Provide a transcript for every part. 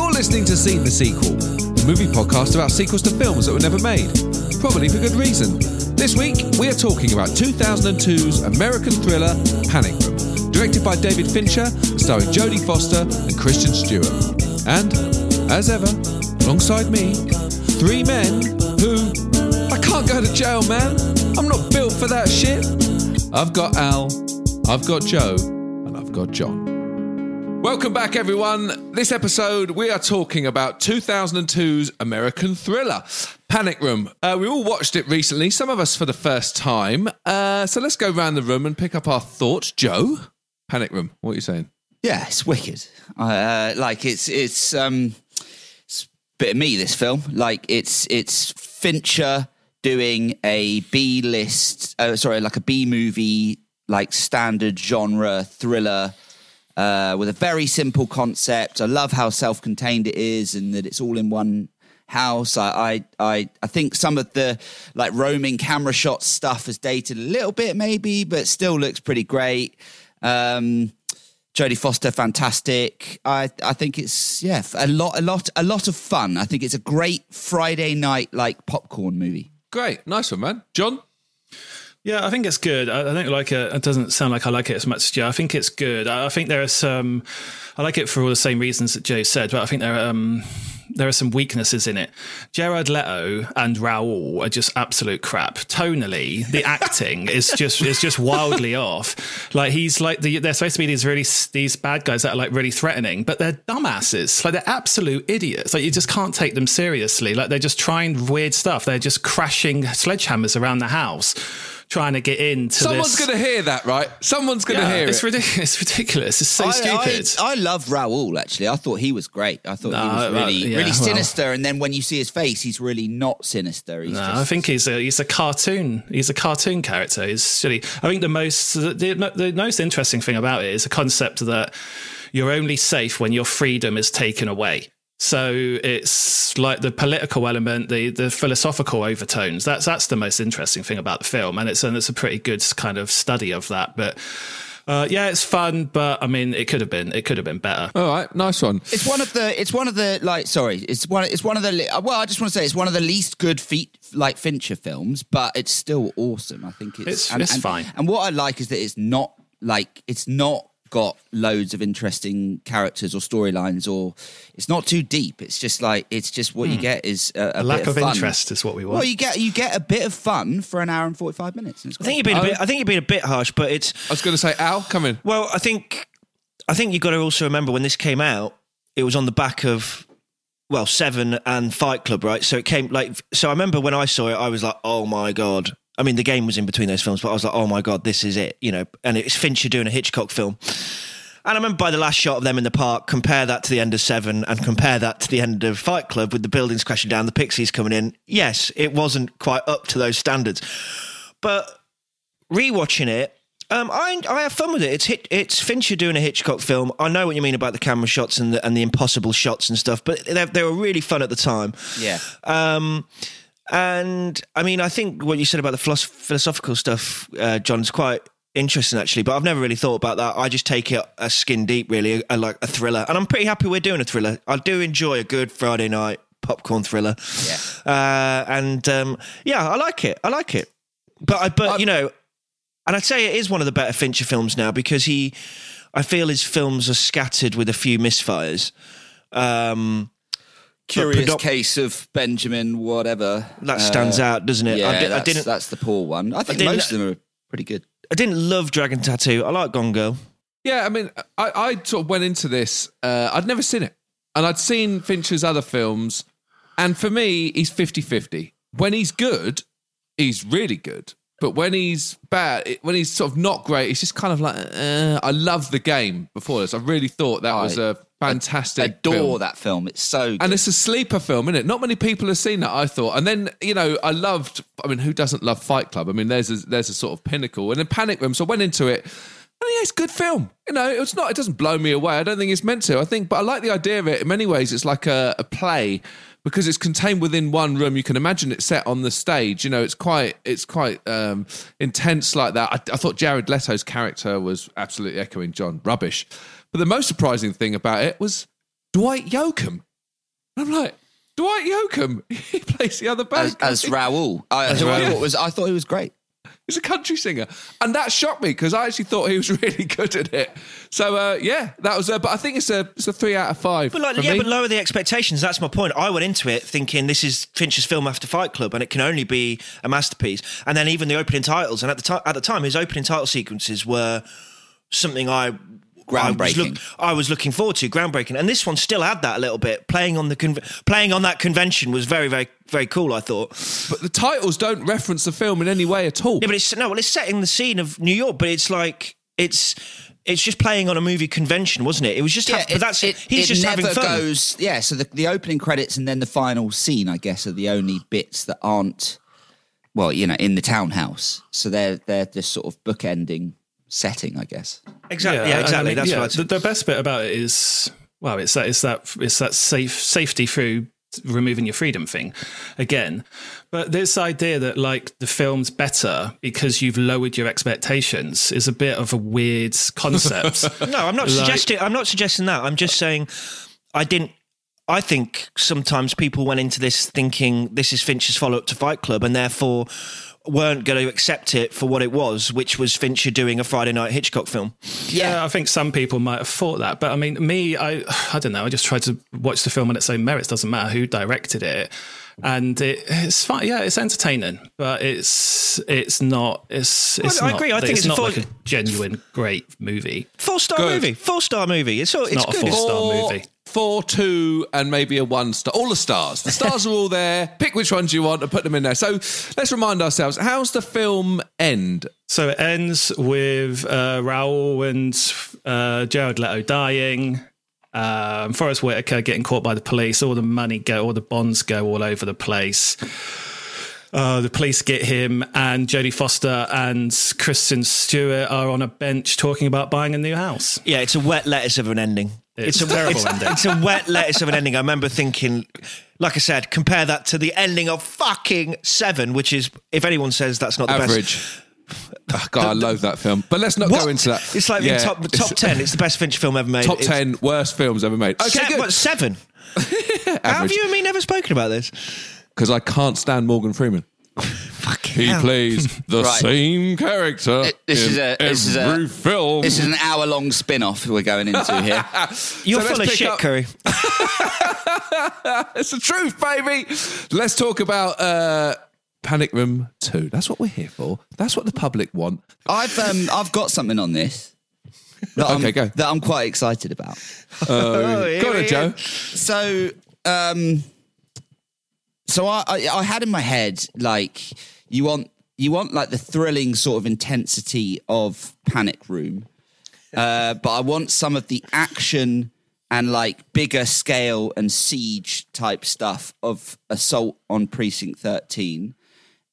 You're listening to Seen the Sequel, the movie podcast about sequels to films that were never made, probably for good reason. This week, we are talking about 2002's American thriller Panic Room, directed by David Fincher, starring Jodie Foster and Christian Stewart. And, as ever, alongside me, three men who. I can't go to jail, man. I'm not built for that shit. I've got Al, I've got Joe, and I've got John. Welcome back, everyone. This episode, we are talking about 2002's American thriller, Panic Room. Uh, we all watched it recently, some of us for the first time. Uh, so let's go around the room and pick up our thoughts. Joe, Panic Room, what are you saying? Yeah, it's wicked. Uh, like it's it's um, it's bit of me. This film, like it's it's Fincher doing a B list, uh, sorry, like a B movie, like standard genre thriller uh, with a very simple concept. I love how self-contained it is, and that it's all in one house. I, I, I, think some of the like roaming camera shot stuff has dated a little bit, maybe, but still looks pretty great. Um, Jodie Foster, fantastic. I, I think it's yeah, a lot, a lot, a lot of fun. I think it's a great Friday night like popcorn movie. Great, nice one, man. John. Yeah, I think it's good. I, I don't like it. It doesn't sound like I like it as much as Joe. I think it's good. I, I think there are some. I like it for all the same reasons that Joe said, but I think there are um, there are some weaknesses in it. Jared Leto and Raoul are just absolute crap. Tonally, the acting is just is just wildly off. Like he's like the, they're supposed to be these really these bad guys that are like really threatening, but they're dumbasses. Like they're absolute idiots. Like you just can't take them seriously. Like they're just trying weird stuff. They're just crashing sledgehammers around the house trying to get into Someone's going to hear that, right? Someone's going to Yeah, hear it's it. ridiculous. It's ridiculous. It's so I, stupid. I, I love Raoul. Actually, I thought he was great. I thought he was well, really, yeah, really well. sinister. And then when you see his face, he's really not sinister. He's No, just, I think he's a he's a cartoon. He's a cartoon character. He's silly. I think the most the, the most interesting thing about it is the concept that you're only safe when your freedom is taken away. So it's like the political element, the the philosophical overtones. That's that's the most interesting thing about the film, and it's and it's a pretty good kind of study of that. But uh, yeah, it's fun, but I mean, it could have been it could have been better. All right, nice one. It's one of the. It's one of the like. Sorry, it's one. It's one of the. Well, I just want to say it's one of the least good feat like Fincher films, but it's still awesome. I think it's It's- it's fine. And what I like is that it's not like it's not got loads of interesting characters or storylines, or it's not too deep. It's just like it's just what you hmm. get is a, a, A lack bit of, of fun. interest is what we want. Well, you get you get a bit of fun for an hour and forty five minutes. and I think you've been a bit. Um, I think you've been a bit harsh, but it's I was going to say, Al, come in. well. I think I think you've got to also remember when this came out, it was on the back of well Seven and Fight Club, right? So it came like so. I remember when I saw it, I was like, oh my god. I mean, the game was in between those films, but I was like, oh my god, this is it, you know. And it's Fincher doing a Hitchcock film. And I remember by the last shot of them in the park, compare that to the end of Seven and compare that to the end of Fight Club with the buildings crashing down, the Pixies coming in. Yes, it wasn't quite up to those standards. But rewatching it, um, I I have fun with it. It's hit, it's Fincher doing a Hitchcock film. I know what you mean about the camera shots and the, and the impossible shots and stuff, but they, they were really fun at the time. yeah. Um, and I mean, I think what you said about the philosoph- philosophical stuff, uh, John, is quite interesting actually. But I've never really thought about that. I just take it a skin deep, really, a, like a thriller. And I'm pretty happy we're doing a thriller. I do enjoy a good Friday night popcorn thriller. Yeah. Uh, and um, yeah, I like it. I like it. But I, but you know, and I'd say it is one of the better Fincher films now because he, I feel his films are scattered with a few misfires. Um, Curious predom- case of Benjamin, whatever. that stands Uh, out, doesn't it? Yeah, I, di- I that's, didn't. that's the poor one. I think didn't- most of them are pretty good. I didn't love Dragon Tattoo. I like Gone Girl. Yeah, I mean, I, I sort of went into this. Uh, I'd never seen it, and I'd seen Fincher's other films, and for me, he's 50-50. When he's good, he's really good, but when he's bad, it- when he's sort of not great, he's just kind of like. Uh, I love the game before this. I really thought that was a fantastic. I adore film. that film. It's so good. And it's a sleeper film, isn't it? Not many people have seen that, I thought. And then, you know, I loved, I mean, who doesn't love Fight Club? I mean, there's a, there's a sort of pinnacle. And then Panic Room, so I went into it. And yeah, it's a good film. You know, it's not, it doesn't blow me away. I don't think it's meant to. I think, but I like the idea of it. In many ways, it's like a, a play because it's contained within one room. You can imagine it set on the stage. You know, it's quite, it's quite um, intense like that. I, I thought Jared Leto's character was absolutely echoing John. Rubbish. But the most surprising thing about it was Dwight Yoakam. I'm like, Dwight Yoakam, he plays the other bad as, as Raoul. I, who I thought was I thought he was great. He's a country singer, and that shocked me because I actually thought he was really good at it. So uh, yeah, that was. Uh, but I think it's a it's a three out of five. But like, yeah, me. but lower the expectations. That's my point. I went into it thinking this is Fincher's film after Fight Club, and it can only be a masterpiece. And then even the opening titles, and at the time, at the time, his opening title sequences were something I. I was, Groundbreaking. look, I was looking forward to groundbreaking, and this one still had that a little bit. Playing on the con- playing on that convention was very, very, very cool. I thought. but the titles don't reference the film in any way at all. Yeah, but it's no, well, it's setting the scene of New York, but it's like it's it's just playing on a movie convention, wasn't it? It was just, ha- but that's it, he's it just never having fun. goes. Yeah, so the, the opening credits and then the final scene, I guess, are the only bits that aren't, well, you know, in the townhouse. So they're they're just sort of bookending setting, I guess. exactly, yeah, I exactly. mean, that's yeah, what. the, the best bit about it is well, it's that it's that it's that safe safety through removing your freedom thing again. But this idea that like the film's better because you've lowered your expectations is a bit of a weird concept. No, I'm not Like- suggesting. I'm not suggesting that. I'm just saying, I didn't. I think sometimes people went into this thinking this is Finch's follow up to Fight Club, and therefore weren't going to accept it for what it was, which was Fincher doing a Friday Night Hitchcock film. Yeah, I think some people might have thought that, but I mean, me, I, I don't know. I just tried to watch the film on its own merits. Doesn't matter who directed it, and it, it's fine. Yeah, it's entertaining, but it's it's not. It's it's I not, agree. I think it's, it's not a like a genuine great movie. Four star Good. movie. Four star movie. It's all. It's, not a four star movie. Four, two, and maybe a one star. All the stars. The stars are all there. Pick which ones you want and put them in there. So let's remind ourselves: How's the film end? So it ends with uh, Raoul and uh, Jared Leto dying. Um, Forest Whitaker getting caught by the police. All the money go, all the bonds go all over the place. Uh, the police get him, and Jodie Foster and Kristen Stewart are on a bench talking about buying a new house. Yeah, it's a wet lettuce of an ending. It's a a terrible it's, ending. It's a wet lettuce of an ending. I remember thinking, like I said, compare that to the ending of fucking Seven, which is, if anyone says that's not the best. Average. Oh, God, I loove that film. But let's not What? go into that. It's like Yeah, the top, top it's- ten. It's the best Finch film ever made. Top It's- ten worst films ever made. Okay, Se- good. what, seven? How have you and me never spoken about this? Because I can't stand Morgan Freeman. Fucking He hell. plays the Right. same character This in is a- this is a- every film. This is an hour long spin off we're going into here. You're So let's full of pick shit, up- Curry. it's the truth, baby. Let's talk about uh, Panic Room Two. That's what we're here for. That's what the public want. I've um, I've got something on this. That I'm, Okay, go. That I'm quite excited about. Oh, here Go on, we Joe. So, um, so I, I, I had in my head like you want you want like the thrilling sort of intensity of Panic Room, uh, but I want some of the action and like bigger scale and siege type stuff of Assault on Precinct Thirteen,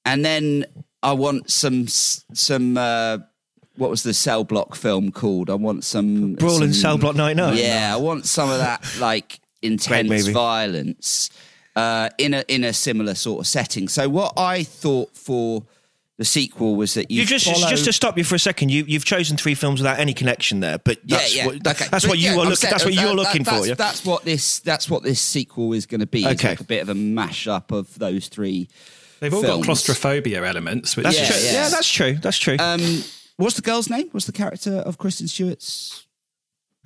and then I want some some. Uh, what was the cell block film called? I want some Brawl in Cell Block 99. Yeah, I want some of that like intense violence uh, in a in a similar sort of setting. So what I thought for the sequel was that you, You just follow... just to stop you for a second. You you've chosen three films without any connection there, but yeah, that's yeah, what okay. that's But what you yeah, are I'm looking. saying That's what that- you're that- looking that's, for. Yeah. That's what this that's what this sequel is going to be. It's Okay. like a bit of a mashup of those three. They've all films. got claustrophobia elements, which That's Yeah, true. yeah. Yeah. that's true. That's true. Um, what's the girl's name? What's the character of Kristen Stewart's?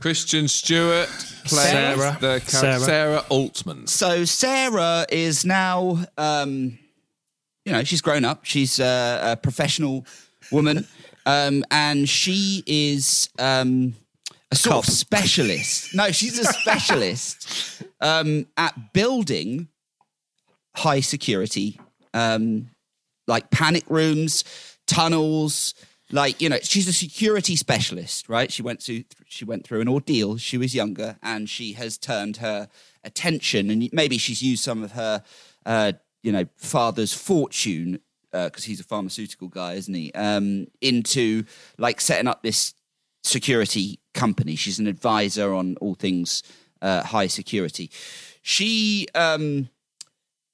Christian Stewart plays Sarah. the character Sarah. Sarah Altman. So Sarah is now, um, you know, she's grown up. She's a, a professional woman, um, and she is um, a sort of specialist. No, she's a specialist um, at building high security, um, like panic rooms, tunnels. Like you know, she's a security specialist, right? She went to she went through an ordeal. She was younger, and she has turned her attention, and maybe she's used some of her, uh, you know, father's fortune because he's a pharmaceutical guy, isn't he? Um, into like setting up this security company. She's an advisor on all things uh, high security. She um,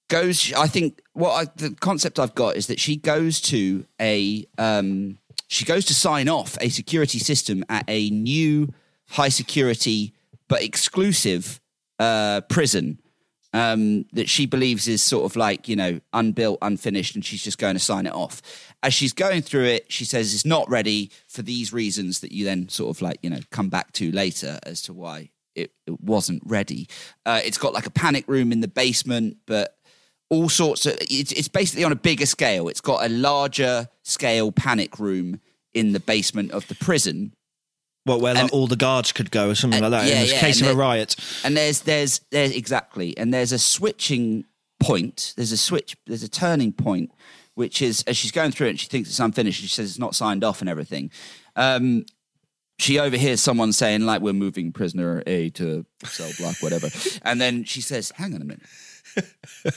goes. I think what I, the concept I've got is that she goes to a um, she goes to sign off a security system at a new high security but exclusive uh, prison um, that she believes is sort of like you know unbuilt, unfinished, and she's just going to sign it off. As she's going through it, she says it's not ready for these reasons that you then sort of like you know come back to later as to why it, it wasn't ready. Uh, it's got like a panic room in the basement, but all sorts of it's, it's basically on a bigger scale. It's got a larger scale panic room in the basement of the prison. Well, where like, And- all the guards could go or something Uh, like that yeah, in the yeah, case and of a riot. and there's there's there's exactly. And there's a switching point. There's a switch there's a turning point which is as she's going through it she thinks it's unfinished she says it's not signed off and everything. Um she overhears someone saying like we're moving prisoner a to cell block whatever. And then she says hang on a minute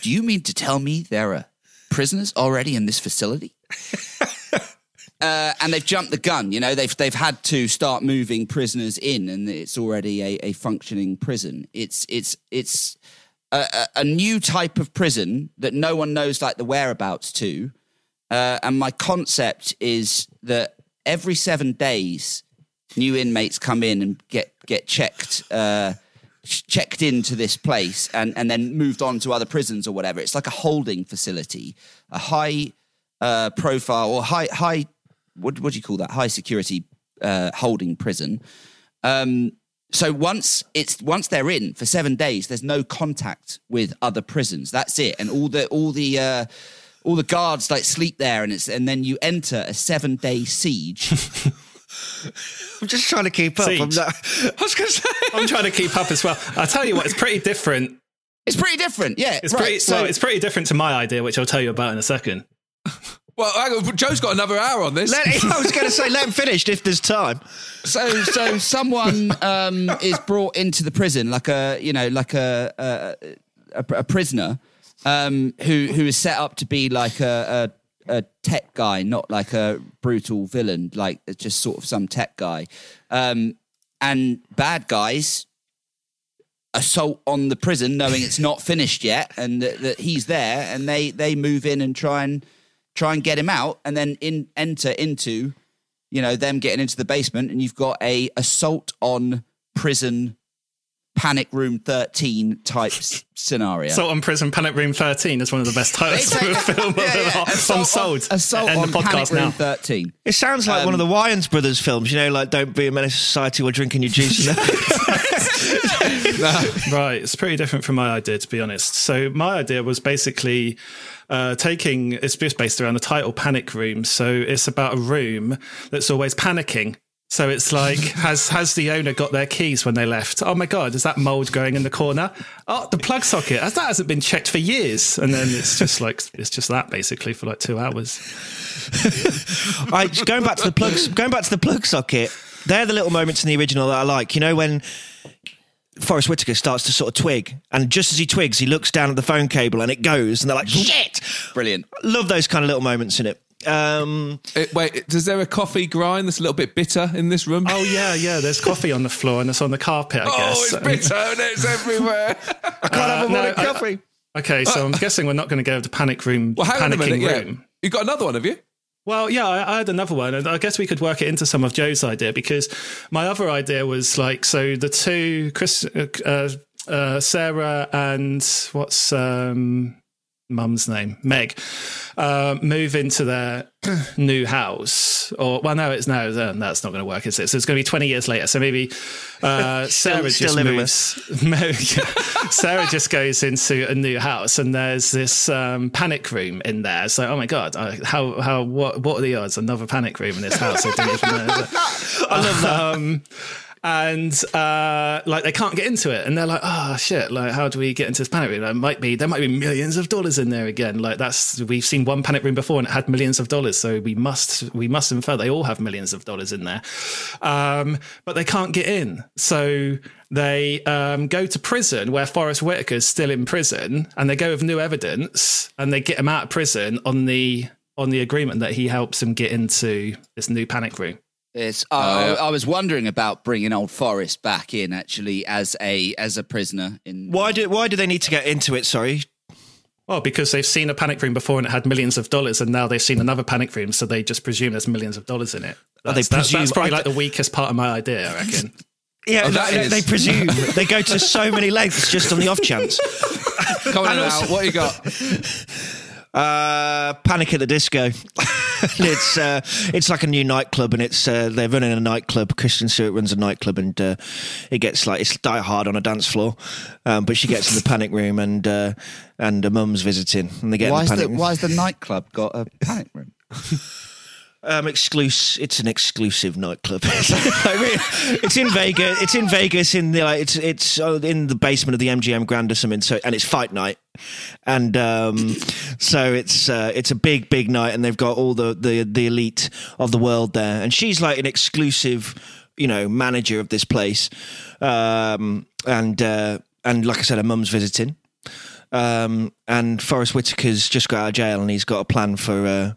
do you mean to tell me there are prisoners already in this facility uh, and they've jumped the gun. You know, they've they've had to start moving prisoners in, and it's already a, a functioning prison. It's it's it's a, a, new type of prison that no one knows like the whereabouts to. Uh, and my concept is that every seven days, new inmates come in and get get checked. Uh, checked into this place and, and then moved on to other prisons or whatever. It's like a holding facility, a high uh, profile or high high what what do you call that? High security uh, holding prison. Um, so once it's once they're in for seven days, there's no contact with other prisons. That's it, and all the all the uh, all the guards like sleep there, and it's and then you enter a seven day siege. I'm just trying to keep up. I'm not- I was going to say. I'm trying to keep up as well. I'll tell you what, it's pretty different. it's pretty different, yeah. It's right, pretty so it's pretty different to my idea, which I'll tell you about in a second. Well, on, Joe's got another hour on this. I was going to say, let him finish if there's time. so so someone um, is brought into the prison like a you know like a a, a, a prisoner um, who who is set up to be like a, a tech guy, not like a brutal villain, like just sort of some tech guy. Um, and bad guys assault on the prison, knowing it's not finished yet, and that, that he's there, and they they move in and try and try and get him out, and then in enter into you know them getting into the basement, and you've got a assault on prison panic room 13 type scenario Assault on Prison Panic Room 13 is one of the best titles of a film Yeah, yeah. ever. Assault I'm on- sold. assault End on the podcast panic room now. 13 It sounds like one of the Wayans brothers films, you know, like Don't Be a Menace to Society or Drinking Your Juice. Right, it's pretty different from my idea, to be honest. So my idea was basically uh, taking. It's just based around the title "Panic Room." So it's about a room that's always panicking. So it's like, has has the owner got their keys when they left? Oh my god, is that mold going in the corner? Oh, the plug socket. As that hasn't been checked for years, and then it's just like it's just that basically for like two hours. I, going back to the plugs, going back to the plug socket. They're the little moments in the original that I like. You know when Forest Whitaker starts to sort of twig, and just as he twigs, he looks down at the phone cable and it goes, and they're like, "Shit!" brilliant Love those kind of little moments in it. Um, Uh, wait, does there a coffee grind that's a little bit bitter in this room? Oh yeah, yeah. There's coffee on the floor and it's on the carpet. I Oh, guess. it's bitter and it's everywhere. I can't have a no, morning coffee. Okay, so I'm guessing we're not going to go with the panic room. Well, hang on a panicking minute. Yeah. You got another one, have you? Well, yeah, I, I had another one, and I guess we could work it into some of Joe's idea because my other idea was like, so the two, Chris, uh, uh, Sarah, and what's um, mum's name, Meg, uh, move into their new house, or well, no, it's no, uh, that's not going to work, is it? So it's going to be twenty years later. So maybe uh, Sarah just moves. Meg- Sarah just goes into a new house, and there's this um, panic room in there. So like, oh my god, how how what what are the odds? Another panic room in this house? I didn't even know. I love that. Um, and uh, like they can't get into it, and they're like, "Oh shit! Like, how do we get into this panic room? There might be there might be millions of dollars in there again. Like that's we've seen one panic room before, and it had millions of dollars. So we must we must infer they all have millions of dollars in there, um, but they can't get in. So they um, go to prison where Forest Whitaker's still in prison, and they go with new evidence, and they get him out of prison on the on the agreement that he helps him get into this new panic room. It's, I, oh, I, I was wondering about bringing old Forest back in actually as a as a prisoner in Why do why do they need to get into it? Sorry, Well, because they've seen a panic room before and it had millions of dollars, and now they've seen another panic room, so they just presume there's millions of dollars in it. Oh, That's, they that's, that's probably like the weakest part of my idea, I reckon. yeah, Oh, that they, they presume they go to so many lengths just on the off chance. Come on now, what you got? Uh, Panic at the Disco. it's uh, it's like a new nightclub, and it's uh, they're running a nightclub. Kristen Stewart runs a nightclub, and uh, it gets like it's die hard on a dance floor. Um, but she gets in the panic room, and uh, and her mum's visiting, and they get Why in is the the. Why has the nightclub got a panic room? Um, exclusive. It's an exclusive nightclub. It's, in Vegas. It's in Vegas. In the like, it's it's uh, in the basement of the MGM Grand or something. So and it's fight night, and um, so it's uh, it's a big big night, and they've got all the the the elite of the world there, and she's like an exclusive, you know, manager of this place, um, and uh, and like I said, her mum's visiting. Um, and Forest Whitaker's just got out of jail, and he's got a plan for uh,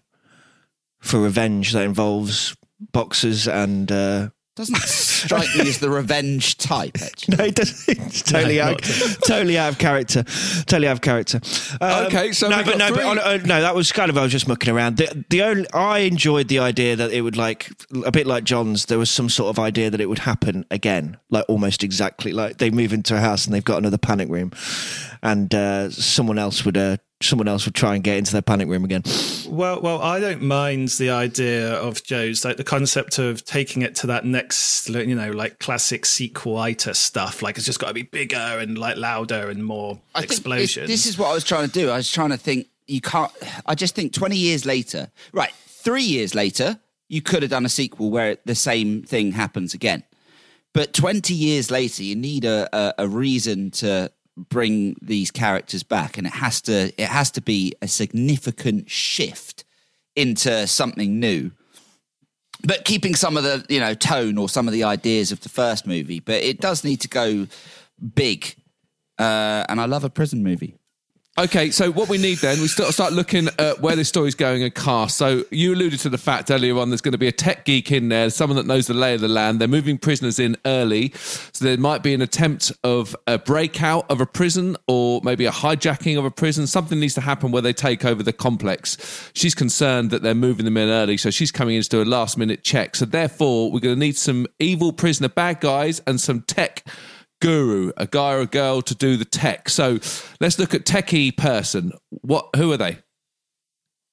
for revenge that involves boxers and uh, Doesn't strike me as the revenge type. Actually, no, it doesn't. It's totally No, out, totally out of character. Totally out of character. Um, Okay, so no, we've but got no, but three- on, uh, no, that was kind of I was just mucking around. The, the only I enjoyed the idea that it would like a bit like John's. There was some sort of idea that it would happen again, like almost exactly like they move into a house and they've got another panic room, and uh, someone else would. Uh, Someone else would try and get into their panic room again. Well, well, I don't mind the idea of Joe's like the concept of taking it to that next, you know, like classic sequelitis stuff. Like it's just got to be bigger and like louder and more I explosions. This is what I was trying to do. I was trying to think. You can't. I just think twenty years later, right? Three years later, you could have done a sequel where the same thing happens again. But twenty years later, you need a, a, a reason to bring these characters back, and it has to it has to be a significant shift into something new. But keeping some of the you know tone or some of the ideas of the first movie but it does need to go big. Uh, and i love a prison movie Okay, so what we need then, we start, start looking at where this story's going and cast. So you alluded to the fact earlier on there's going to be a tech geek in there, someone that knows the lay of the land. They're moving prisoners in early. So there might be an attempt of a breakout of a prison or maybe a hijacking of a prison. Something needs to happen where they take over the complex. She's concerned that they're moving them in early. So she's coming in to do a last minute check. So therefore, we're going to need some evil prisoner bad guys and some tech guru, a guy or a girl to do the tech. So let's look at techie person. What? Who are they?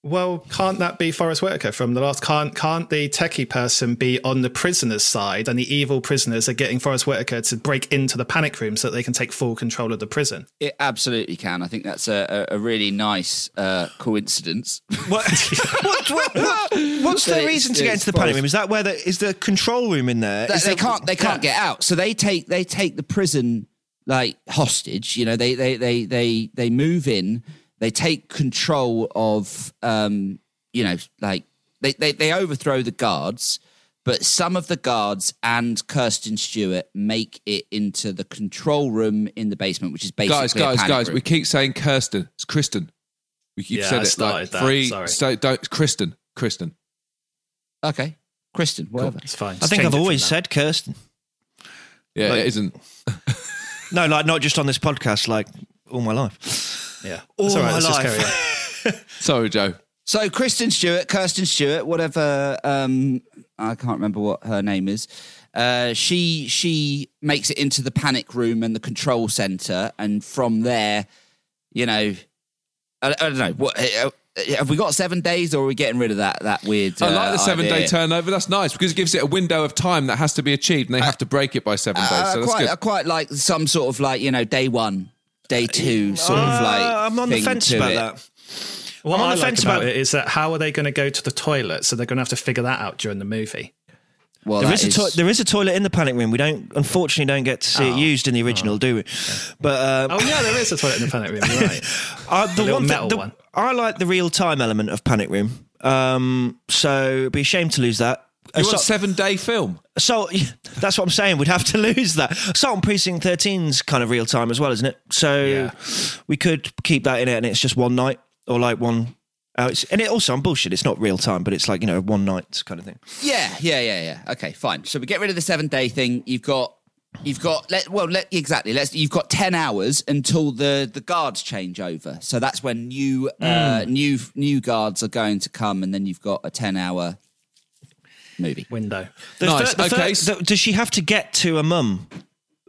Well, can't that be Forest Whitaker from the last? Can't can't the techie person be on the prisoner's side, and the evil prisoners are getting Forest Whitaker to break into the panic room so that they can take full control of the prison? it absolutely can i think that's a, a, a really nice uh, coincidence What, what, what, what- what's So the reason to get into the panic room? Is that where the, is the control room in there? That- Is they there- can't they can't get out so they take they take the prison like hostage you know they they they they they move in they take control of um you know like they they, they overthrow the guards but some of the guards and Kirsten Stewart make it into the control room in the basement, which is basically Guys, a guys, panic guys. room. We keep saying Kirsten. It's Kristen. We keep Yeah, said I it started like that, three. sorry. So don't Kristen. Kristen. okay, Kristen, whatever. It's fine. I Just think I've always said Kirsten. Yeah, Like- it isn't. No, like not just on this podcast, like all my life. Yeah, All It's all right, my let's just carry on. Sorry, Joe. So Kristen Stewart, Kirsten Stewart, whatever. Um, I can't remember what her name is. Uh, she she makes it into the panic room and the control center, and from there, you know, I, I don't know. What uh, have we got? Seven days, or are we getting rid of that that weird? I like uh, the seven day turnover. That's nice because it gives it a window of time that has to be achieved, and they have to break it by seven days. Uh, So I that's quite, good. I quite like some sort of like you know day one, day two, sort of Uh, like. I'm on the fence about it. that. What I'm on I the like fence about, about- it is that how are they going to go to the toilet? So they're going to have to figure that out during the movie. Well, There that is, a to- there is a toilet in the panic room. We don't, unfortunately, don't get to see it used in the original, do we? But uh, Oh yeah, there is a toilet in the panic room. You're right. Uh, the little one, metal the, one. I like the real time element of Panic Room. Um, so it'd be a shame to lose that. You Uh, want so, seven day film? so that's what I'm saying. We'd have to lose that. Assault on Precinct 13's kind of real time as well, isn't it? So Yeah. we could keep that in it, and it's just one night or like one. Uh, it's, and it also, I'm bullshit. It's not real time, but it's like you know one night kind of thing. Yeah, yeah, yeah, yeah. Okay, fine. So we get rid of the seven day thing. You've got, you've got. Let well, let exactly. Let's. You've got ten hours until the the guards change over. So that's when new uh, new new guards are going to come, and then you've got a ten hour movie. Window. The Nice. fir- the Okay, fir- the- does she have to get to a mum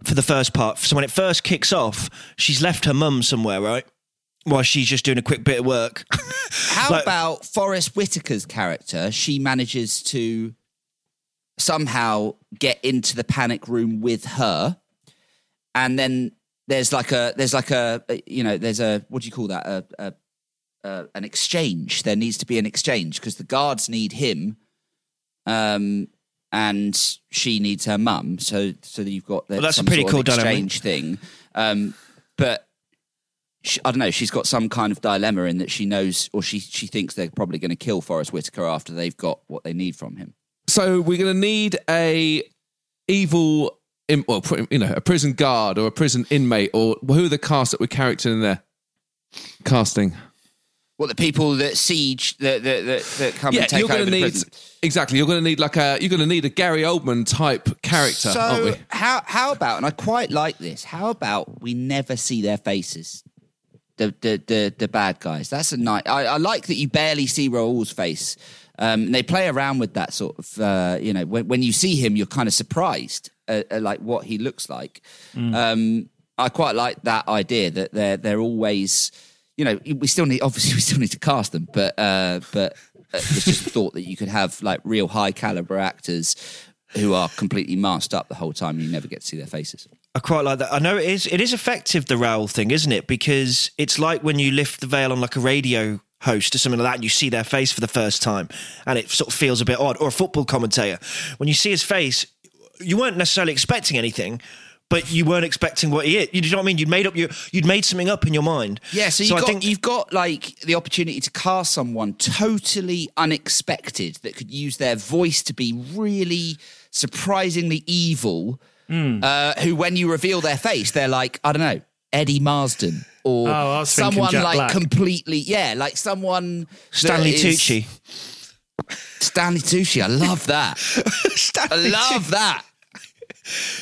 for the first part. So when it first kicks off, she's left her mum somewhere, right? While she's just doing a quick bit of work. How Like- about Forest Whitaker's character? She manages to somehow get into the panic room with her, and then there's like a there's like a you know there's a what do you call that a, a, a an exchange. There needs to be an exchange because the guards need him, um, and she needs her mum. So so you've got Well, that's a pretty cool exchange thing. Um, but she, I don't know. She's got some kind of dilemma in that she knows, or she she thinks they're probably going to kill Forest Whitaker after they've got what they need from him. So we're going to need a evil, in, well, you know, a prison guard or a prison inmate, or who are the cast that we're charactering in there? Casting. What the people that siege that that that, that come Yeah, and take you're going over to the need prison. exactly. You're going to need like a. You're going to need a Gary Oldman type character, aren't So we? how how about and I quite like this. How about we never see their faces? The the the, the bad guys. That's a nice. I, I like that you barely see Raoul's face. Um, and they play around with that sort of. Uh, you know, when when you see him, you're kind of surprised at, at like what he looks like. Um, I quite like that idea that they're they're always. You know, we still need obviously we still need to cast them, but uh, but uh, it's just thought that you could have like real high caliber actors who are completely masked up the whole time. and You never get to see their faces. I quite like that. I know it is. It is effective the Raoul thing, isn't it? Because it's like when you lift the veil on like a radio host or something like that, and you see their face for the first time, and it sort of feels a bit odd. Or a football commentator, when you see his face, you weren't necessarily expecting anything, but you weren't expecting what he is. You know what I mean? You'd made up your, you'd made something up in your mind. Yeah, so, I you've got think you've got like the opportunity to cast someone totally unexpected that could use their voice to be really surprisingly evil. Hmm. Uh, who, when you reveal their face, they're like I don't know Eddie Marsan or Oh, I was someone Jack like Black. completely yeah, like someone Stanley Tucci. Stanley Tucci, I love that. I love that.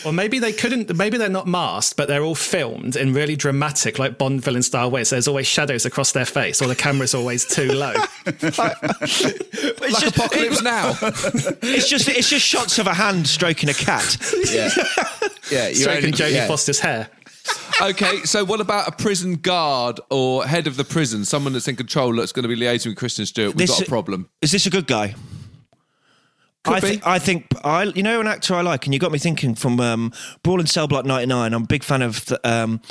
Or maybe they couldn't. Maybe they're not masked, but they're all filmed in really dramatic, like Bond villain style ways. There's always shadows across their face, or the camera's always too low. It's Like just, Apocalypse Now. it's just it's just shots of a hand stroking a cat. Yeah, yeah. You're Stroking only- Jodie yeah. Foster's hair. okay, so what about a prison guard or head of the prison, someone that's in control that's going to be liaising with Kristen Stewart? We've This- got a problem. Is this a good guy? Could I, be. thi- I think I, you know, an actor I like, and you got me thinking from um, Brawl and Cell Block '99. I'm a big fan of the, um,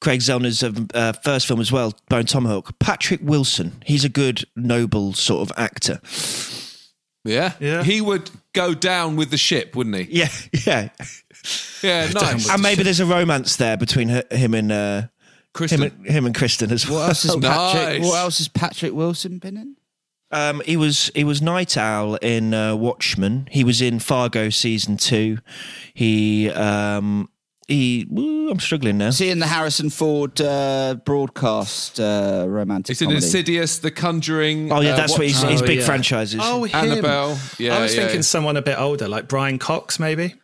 Craig Zahler's um, uh, first film as well, Bone Tomahawk. Patrick Wilson, he's a good, noble sort of actor. Yeah, Yeah. He would go down with the ship, wouldn't he? Yeah, yeah. Yeah, nice. And maybe there's a romance there between her, him and uh, him, Kristen. and, him and Kristen as well. What else has Patrick? Nice. What else has Patrick Wilson been in? Um, he was he was Night Owl in uh, Watchmen. He was in Fargo season two. He um, he. Ooh, I'm struggling now. Seeing the Harrison Ford uh, broadcast uh, romantic He's in comedy. Insidious, The Conjuring. Oh yeah, uh, that's what he's, his Oh, big yeah. franchises. Oh, him. Annabelle. Yeah, I was yeah, thinking yeah. someone a bit older, like Brian Cox, maybe.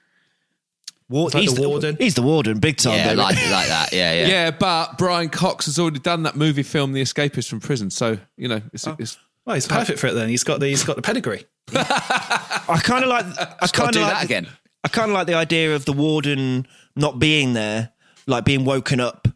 War- like he's the warden. He's the warden, big time. yeah, baby. like like that. Yeah, yeah. Yeah, but Brian Cox has already done that movie film, The Escapist from Prison. So you know, it's, it's Well, he's perfect for it. Then he's got the he's got the pedigree. I kind of like. I kind do of that like again. I kind of like the idea of the warden not being there, like being woken up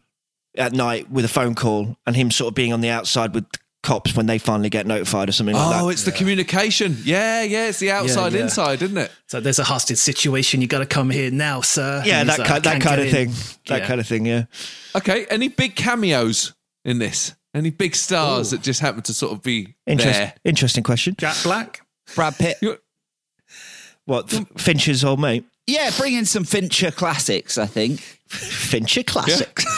at night with a phone call, and him sort of being on the outside with the cops when they finally get notified or something like oh, that. it's the communication. Yeah, yeah, it's the outside yeah. inside, isn't it? So there's a hostage situation. You got to come here now, sir. yeah, And he's that like, kind, that "Can't kind get of in." thing. That Yeah. kind of thing. Yeah. Okay, any big cameos in this? Any big stars that just happen to sort of be Interest, there? interesting question. Jack Black. Brad Pitt. You- What F- Fincher's old mate? Yeah, bring in some Fincher classics. I think. Fincher classics.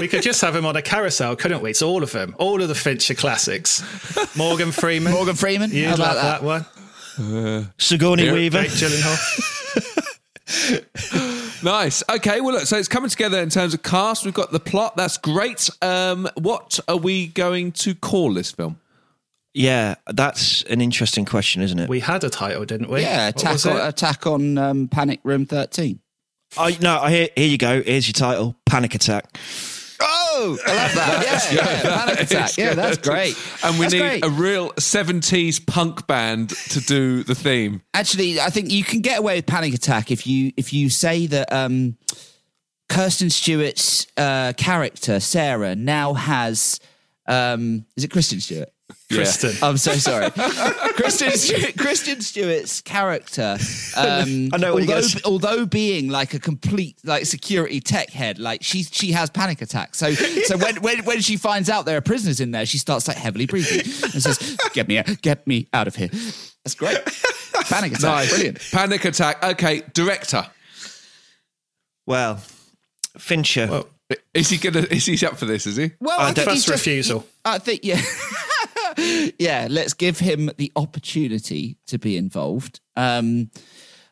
We could just have him on a carousel, couldn't we? It's all of them, all of the Fincher classics. Morgan Freeman. Morgan Freeman. You'd How love about that, one. Uh, Sigourney Here- Weaver. Jake Gyllenhaal. Nice. Okay, well, look, so it's coming together in terms of cast. We've got the plot. That's great. Um, what are we going to call this film? Yeah, that's an interesting question, isn't it? We had a title, didn't we? Yeah, attack on, attack on um, Panic Room Thirteen. I no, I hear, here you go. Here's your title: Panic Attack. Oh, I love that. yeah, yeah, Panic Attack. Yeah, that's great. And we That's need great. a real 70s punk band to do the theme. Actually, I think you can get away with Panic Attack if you if you say that um, Kirsten Stewart's uh, character Sarah now has. Um, is it Kristen Stewart? Kristen. I'm so sorry. Kristen, Stewart, Kristen Stewart's character, um, I know although, gonna although being like a complete like security tech head, like she she has panic attacks. So so when, when when she finds out there are prisoners in there, she starts like heavily breathing and says, "Get me out, get me out of here." That's great. Panic attack, Nice. brilliant. Panic attack. Okay, director. Well, Fincher. Is he gonna? Is he up for this? Is he? Well, I I think don't- he's First just- refusal. I think yeah, yeah. Let's give him the opportunity to be involved. Um,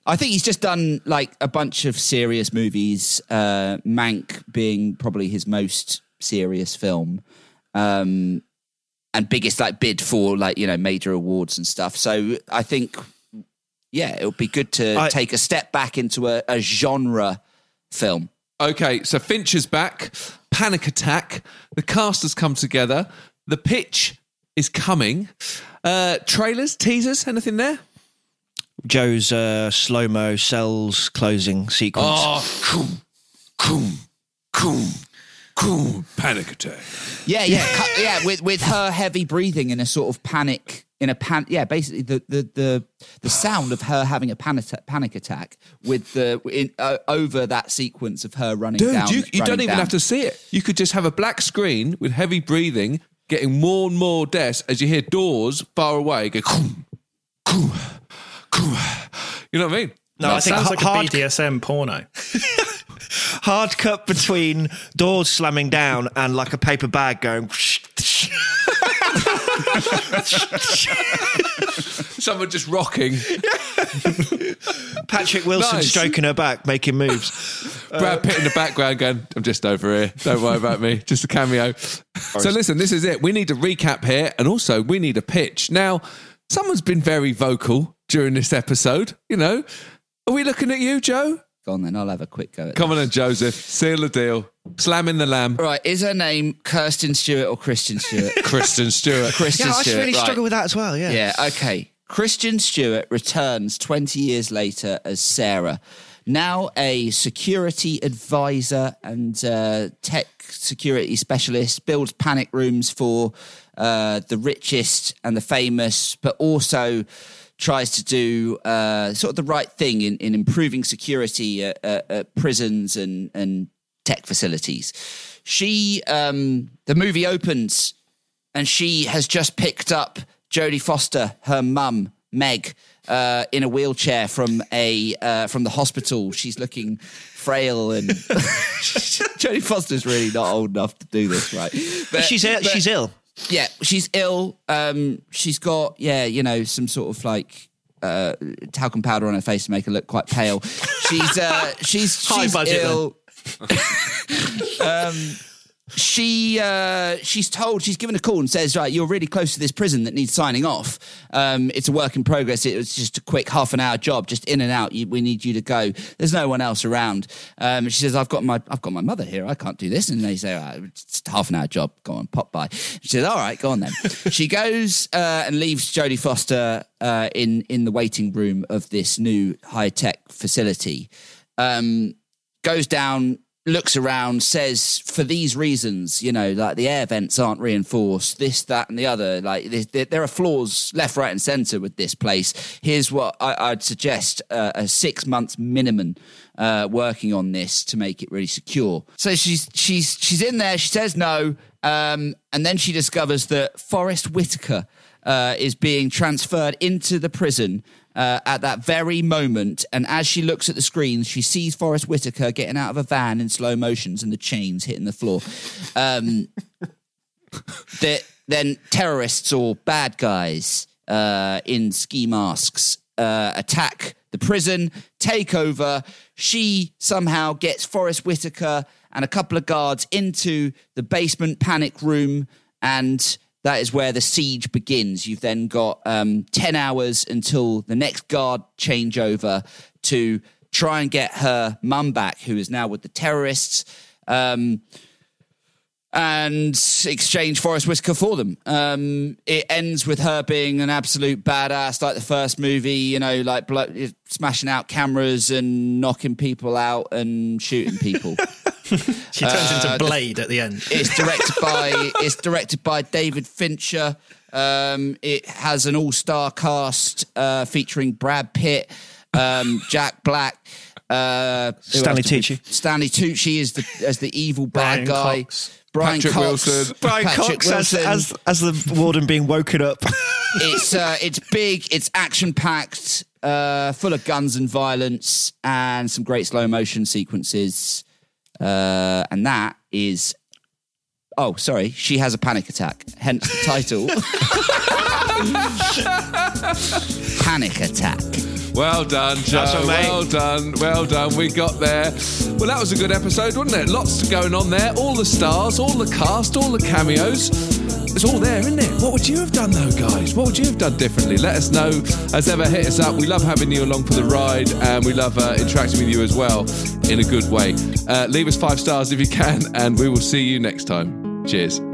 I think he's just done like a bunch of serious movies. Uh, Mank being probably his most serious film, um, and biggest like bid for like you know major awards and stuff. So I think yeah, it would be good to I- take a step back into a, a genre film. Okay, so Fincher's back. Panic attack. The cast has come together. The pitch is coming. Uh, trailers, teasers, anything there? Joe's uh, slow mo cells closing sequence. Oh, coom, coom, coom, coom. Panic attack. Yeah, yeah, cu- yeah. With with her heavy breathing in a sort of panic, in a pan. Yeah, basically the the the, the sound of her having a panic panic attack with the in, uh, over that sequence of her running Dude, down. you, you don't even down. have to see it. You could just have a black screen with heavy breathing, getting more and more deaths as you hear doors far away go. You know what I mean? no, I think Sounds ha- like a hard, BDSM porno. hard cut between doors slamming down and like a paper bag going. Someone just rocking. Patrick Wilson Nice. stroking her back, making moves. Uh, Brad Pitt in the background going, I'm just over here. Don't worry about me. Just a cameo. So listen, this is it. We need a recap here and also we need a pitch. Now, someone's been very vocal during this episode. You know, are we looking at you, Joe? Go on then. I'll have a quick go. At Come on in, Joseph. Seal the deal. Slamming the lamb. Right, is her name Kirsten Stewart or Christian Stewart? Kristen Stewart. Kristen Yeah, I Stewart. really right. struggle with that as well. Yeah. Yeah, okay. Christian Stewart returns 20 years later as Sarah, now a security advisor and uh, tech security specialist, builds panic rooms for uh, the richest and the famous, but also tries to do uh, sort of the right thing in, in improving security at, at, at prisons and, and tech facilities. She, um, the movie opens and she has just picked up Jodie Foster, her mum, Meg, uh, in a wheelchair from a uh, from the hospital. She's looking frail, and Jodie Foster's really not old enough to do this, right? But She's Ill, but- she's ill. yeah, she's ill. Um, she's got yeah, you know, some sort of like uh, talcum powder on her face to make her look quite pale. She's uh, she's High she's budget ill. um, she uh, she's told she's given a call and says right you're really close to this prison that needs signing off. Um, it's a work in progress. It was just a quick half an hour job just in and out. You, we need you to go. There's no one else around. Um, she says I've got my I've got my mother here. I can't do this. And they say "Ah, it's a half an hour job. Go on pop by. She says all right go on then. She goes uh, and leaves Jodie Foster uh, in in the waiting room of this new high tech facility. Um, goes down, looks around, says, for these reasons, you know, like the air vents aren't reinforced, this, that, and the other. Like there- are flaws left, right, and centre with this place. Here's what I, I'd suggest: uh, a six months minimum. Uh, working on this to make it really secure. So she's she's she's in there. She says no, um, and then she discovers that Forest Whitaker uh, is being transferred into the prison uh, at that very moment. And as she looks at the screen, she sees Forest Whitaker getting out of a van in slow motions and the chains hitting the floor. Um, that then terrorists or bad guys uh, in ski masks uh, attack the prison, take over. She somehow gets Forest Whitaker and a couple of guards into the basement panic room, and that is where the siege begins. You've then got um, 10 hours until the next guard changeover to try and get her mum back, who is now with the terrorists. Um, and exchange Forest Whitaker for them. Um, it ends with her being an absolute badass, like the first movie, you know, like blo- smashing out cameras and knocking people out and shooting people. She turns into Blade at the end. It's directed by it's directed by David Fincher. Um, it has an all-star cast uh, featuring Brad Pitt, um, Jack Black, uh, Stanley else did Tucci. Stanley Tucci is the as the evil bad Brian guy. Cox. Brian Patrick Cox, Wilson. Brian Patrick Cox as, Wilson. as as the warden being woken up. it's uh, it's big, it's action packed, uh, full of guns and violence, and some great slow motion sequences. Uh, and that is, oh, sorry, she has a panic attack. Hence the title, panic attack. Well done, Joe. That's one, mate. well done. Well done. We got there. Well, that was a good episode, wasn't it? Lots going on there. All the stars, all the cast, all the cameos. It's all there, isn't it? What would you have done, though, guys? What would you have done differently? Let us know. As ever, hit us up. We love having you along for the ride, and we love uh, interacting with you as well in a good way. Uh, leave us five stars if you can, and we will see you next time. Cheers.